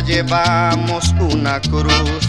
llevamos una cruz.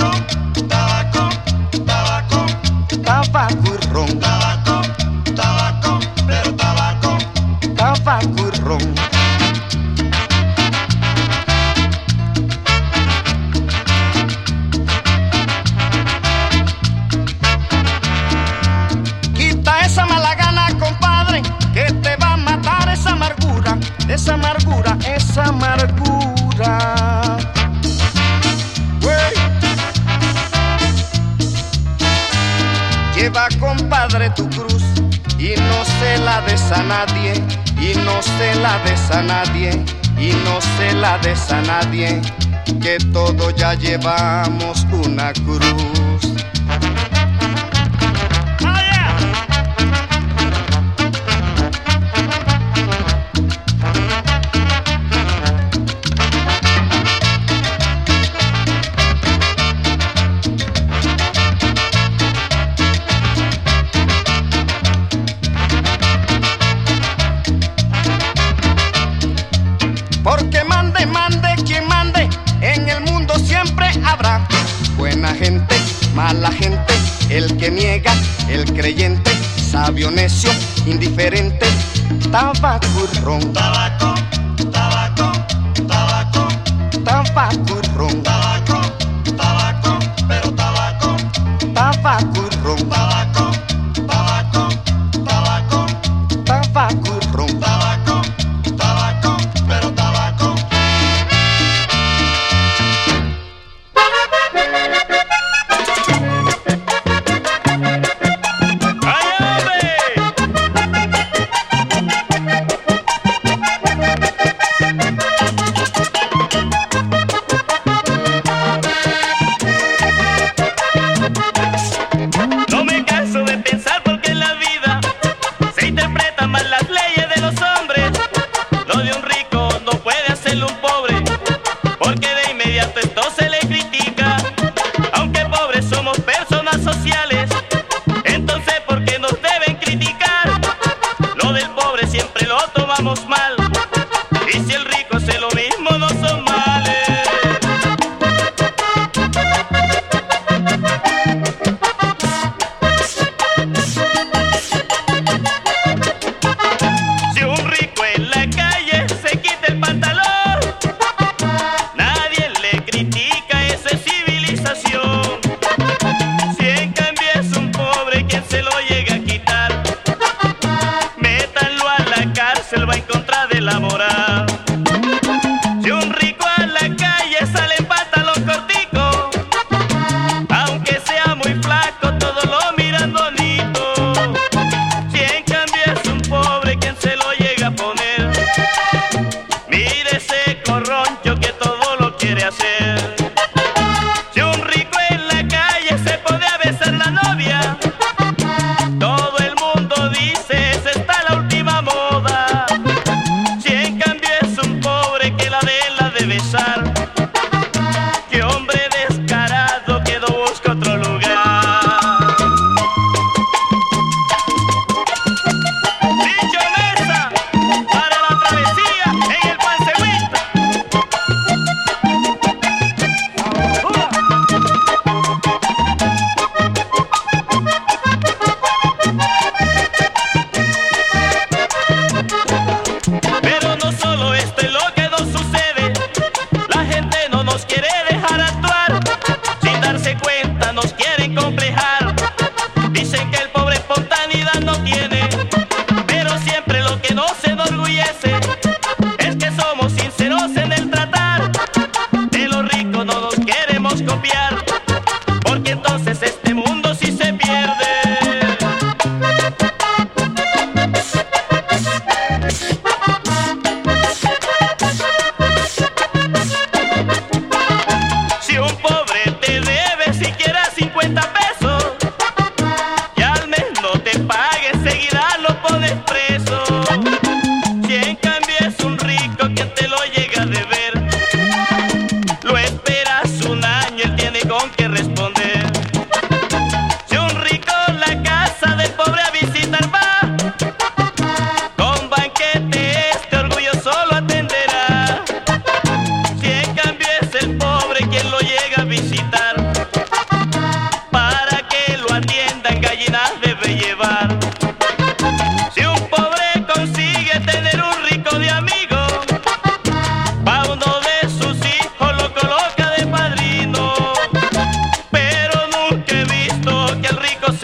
nadie, y no se la des a nadie, que todos ya llevamos una cruz.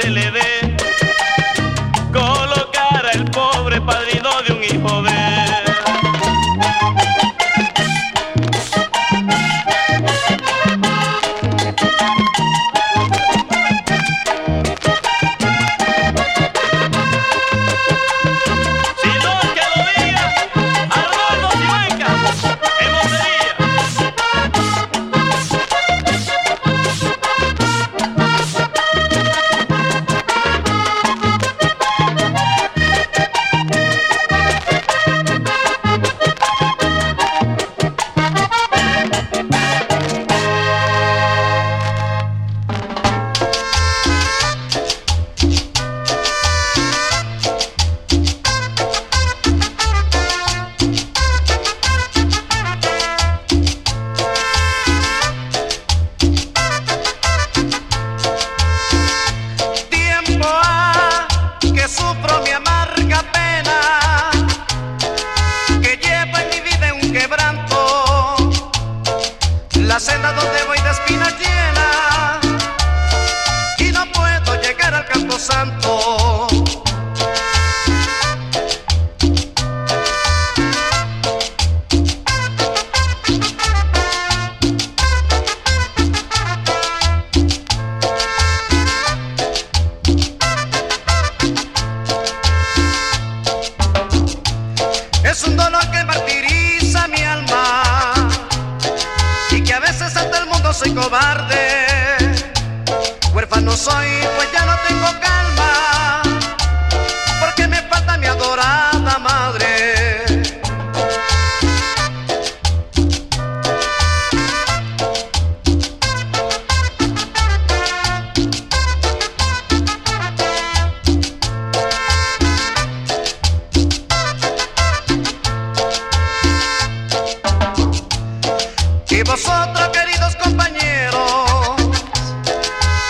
le ve.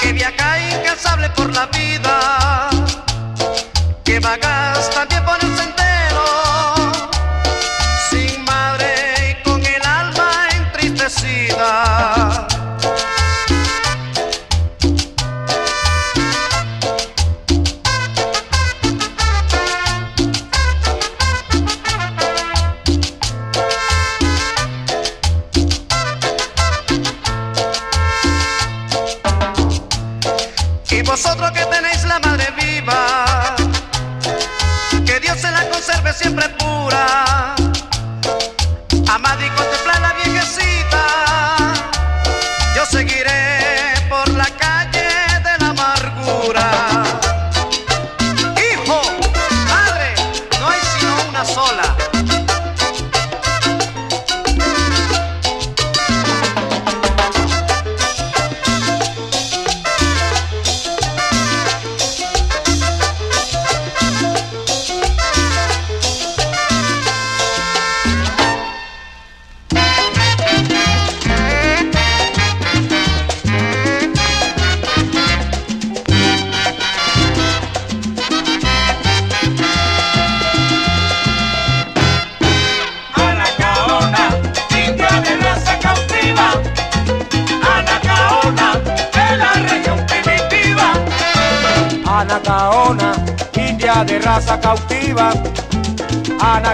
que viaja incansable por la vida, que vagas también.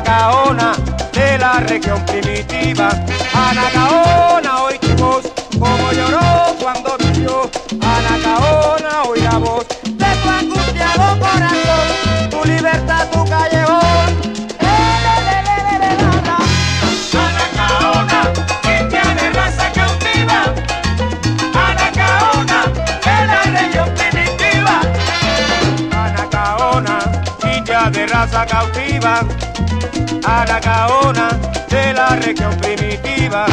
Anacaona de la región primitiva. Anacaona, hoy tu voz, como lloró cuando vivió. Anacaona, hoy voz de tu angustiado corazón, tu libertad, tu callejón. Anacaona, india de raza cautiva. Anacaona, de la región primitiva. Anacaona, india de raza cautiva a la caona de la región primitiva.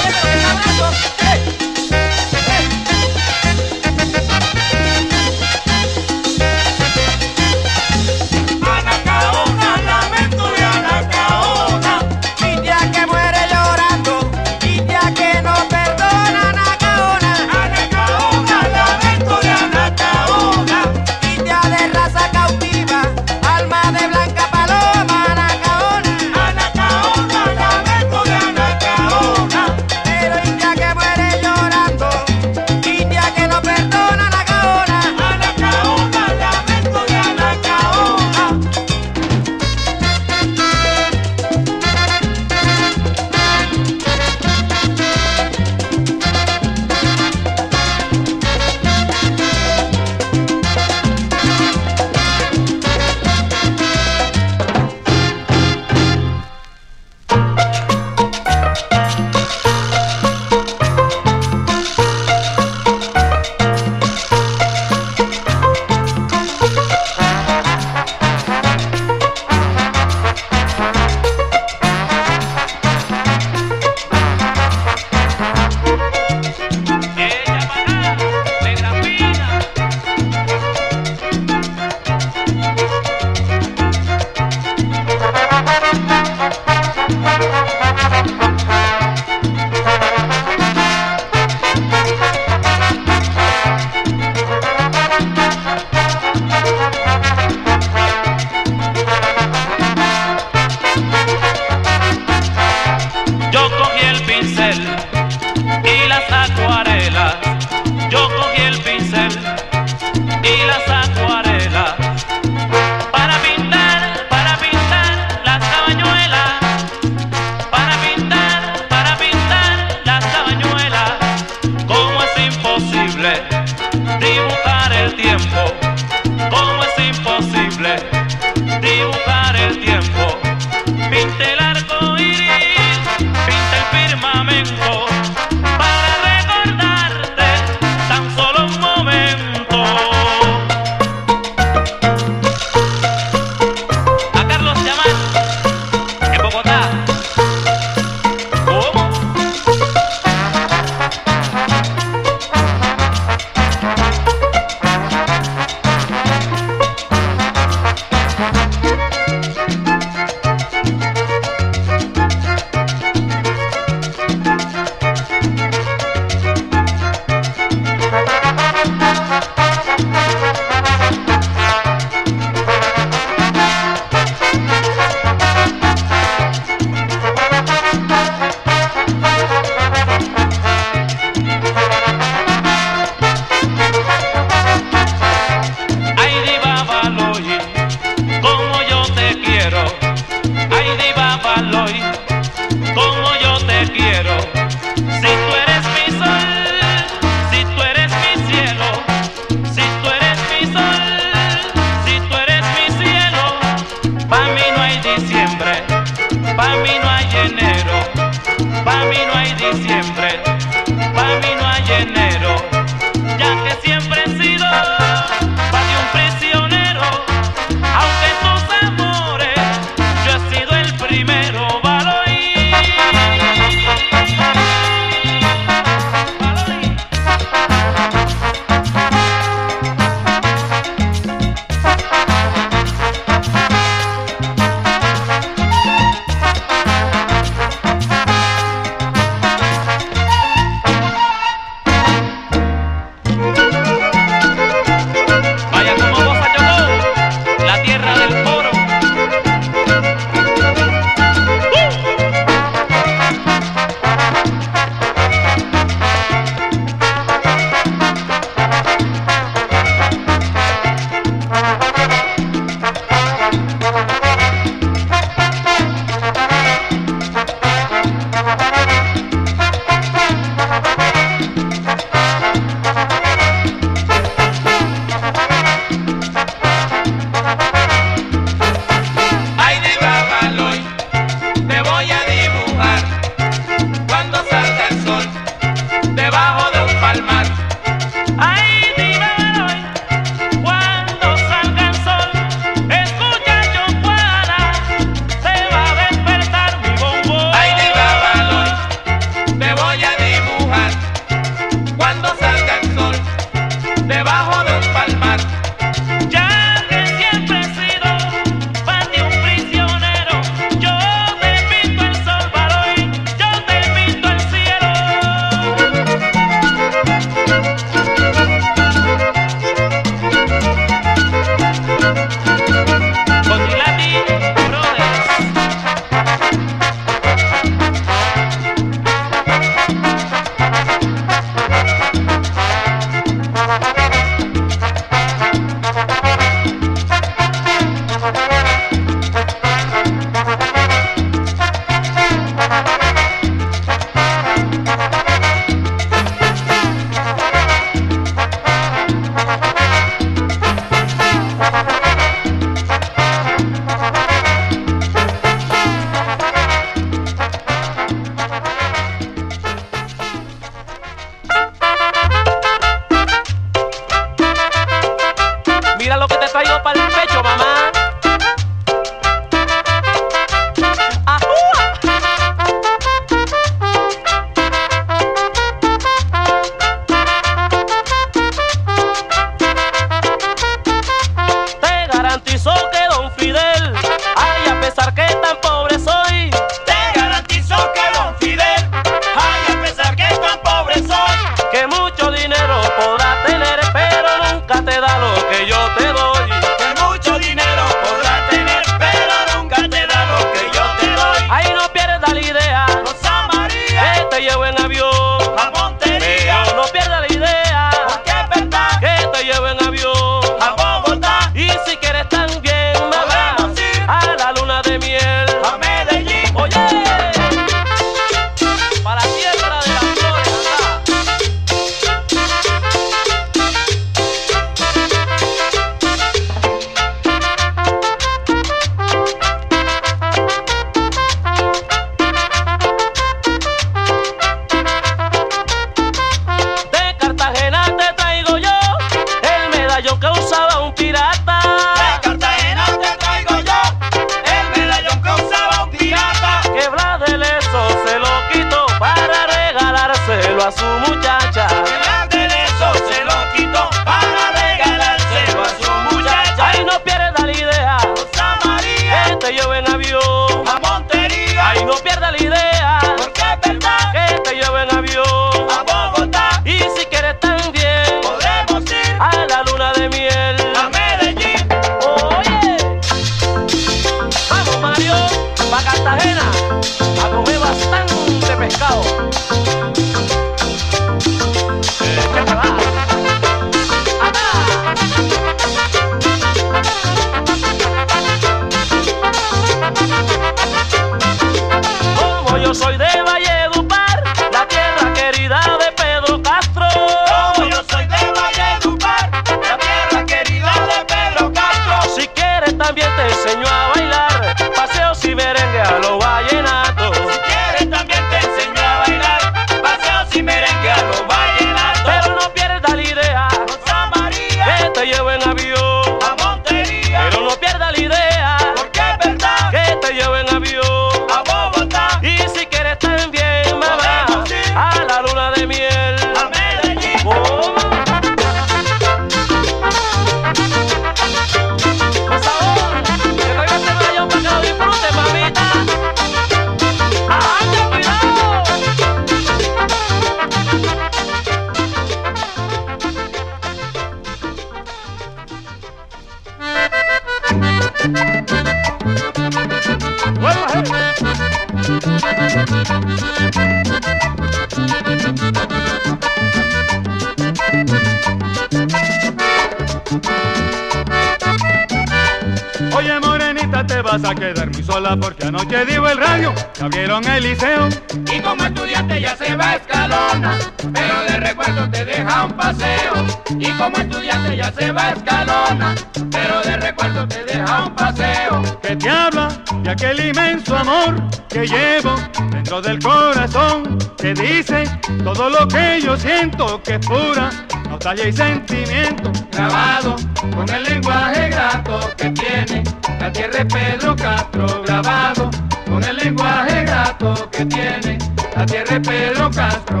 Sola porque anoche dijo el radio que abrieron el liceo. Y como estudiante ya se va escalona, pero de recuerdo te deja un paseo. Y como estudiante ya se va escalona, pero de recuerdo te deja un paseo. Que te habla de aquel inmenso amor que llevo dentro del corazón. Que dice todo lo que yo siento que es pura nostalgia y sentimiento. Grabado con el lenguaje grato que tiene la tierra de Pedro Castro. Grabado con el lenguaje grato que tiene la tierra de Pedro Castro.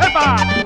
¡Epa!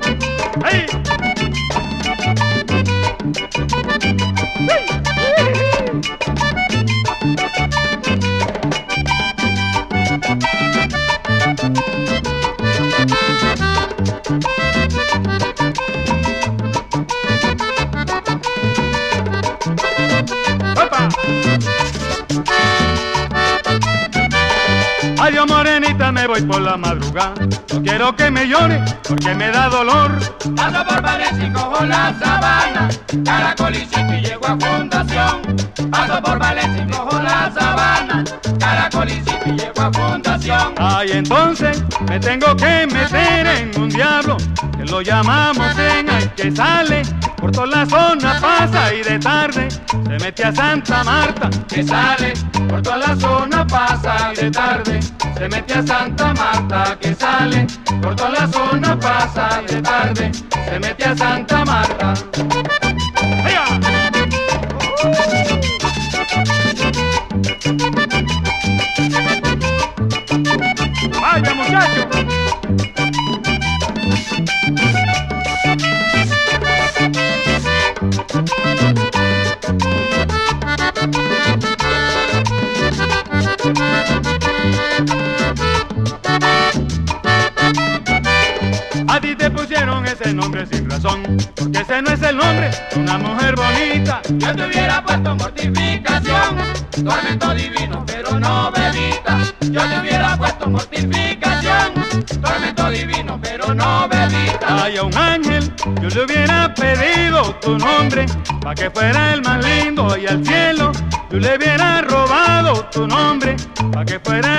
No quiero que me llore porque me da dolor. Paso por Valencia y cojo la sabana, Caracol y llego a Fundación. Paso por Valencia y cojo la sabana, Ay, entonces me tengo que meter en un diablo que lo llamamos en ay que sale por toda la zona pasa y de tarde se mete a Santa Marta. que sale por toda la zona pasa y de tarde se mete a Santa Marta que sale por toda la zona pasa y de tarde se mete a Santa Marta. Tormento divino pero no bebita yo te hubiera puesto mortificación tormento divino pero no bebita Ay, a un ángel yo le hubiera pedido tu nombre, para que fuera el más lindo y al cielo. Yo le hubiera robado tu nombre, para que fuera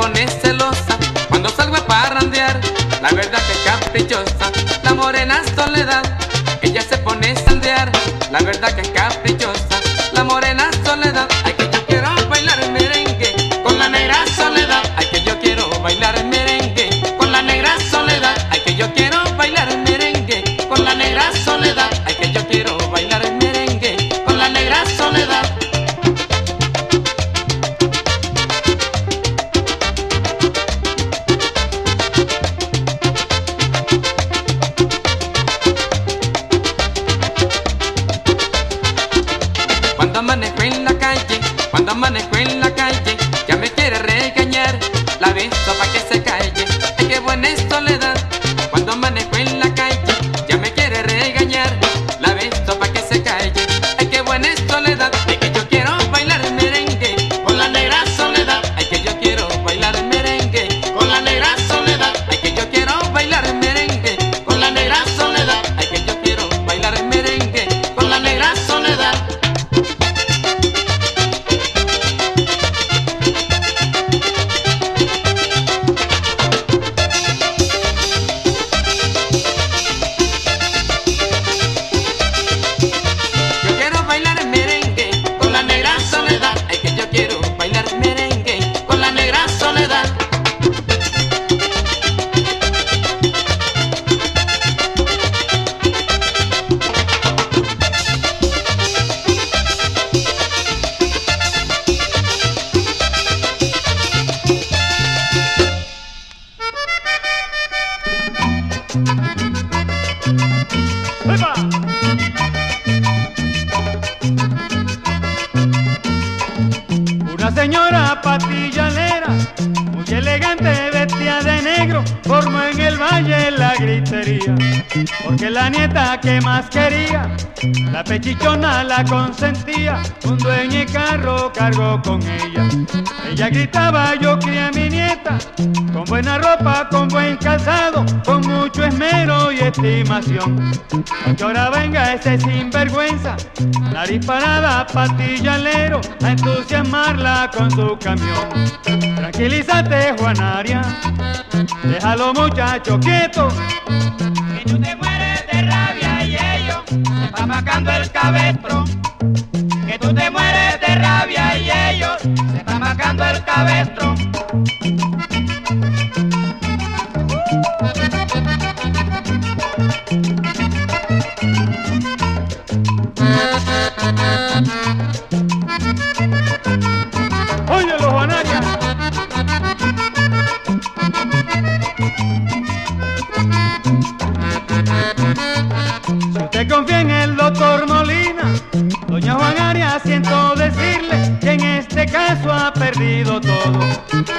pone celosa Cuando salgo a parrandear, la verdad que caprichosa La morena soledad, ella se pone a sandear. La verdad que consentía, un dueño y carro cargó con ella. Ella gritaba, yo crié a mi nieta, con buena ropa, con buen calzado, con mucho esmero y estimación. que ahora venga ese sinvergüenza, nariz parada, patillalero, a entusiasmarla con su camión. Tranquilízate, Juanaria, déjalo muchacho quieto. Que tú te está marcando el cabestro. Que tú te mueres de rabia y ellos se está marcando el cabestro.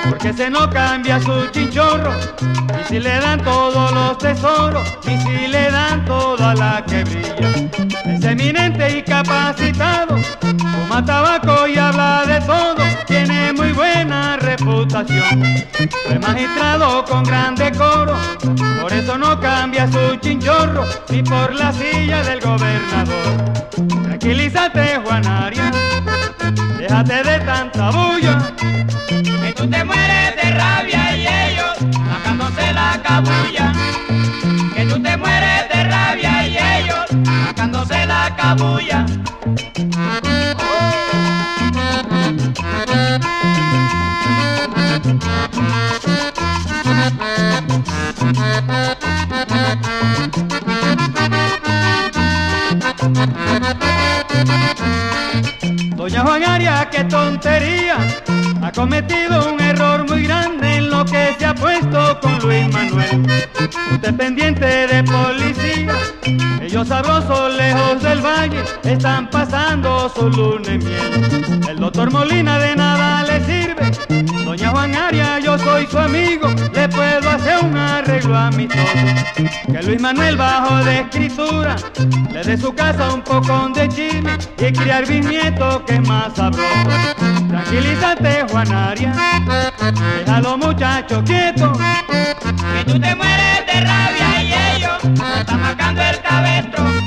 Porque se no cambia su chinchorro, y si le dan todos los tesoros, y si le dan toda la que brilla, es eminente y capacitado, fuma tabaco y habla de todo, tiene muy buena reputación, fue magistrado con gran decoro, por eso no cambia su chinchorro, ni por la silla del gobernador. Tranquilízate, Juanaria, déjate de tanta bulla. Que tú te mueres de rabia y ellos sacándose la cabulla. Que tú te mueres de rabia y ellos sacándose la cabulla. Ha cometido un error muy grande en lo que se ha puesto con Luis Manuel. Usted pendiente de policía, ellos sabrosos lejos del valle están pasando su luna y miel. El doctor Molina de nada le sirve, Juan Arias, yo soy su amigo, le puedo hacer un arreglo a mi todo. Que Luis Manuel bajo de escritura, le dé su casa un poco de chisme y criar bisnieto que es más sabroso. Tranquilízate, Juanaria, déjalo muchacho quieto. Que tú te mueres de rabia y ellos se están marcando el cabestro.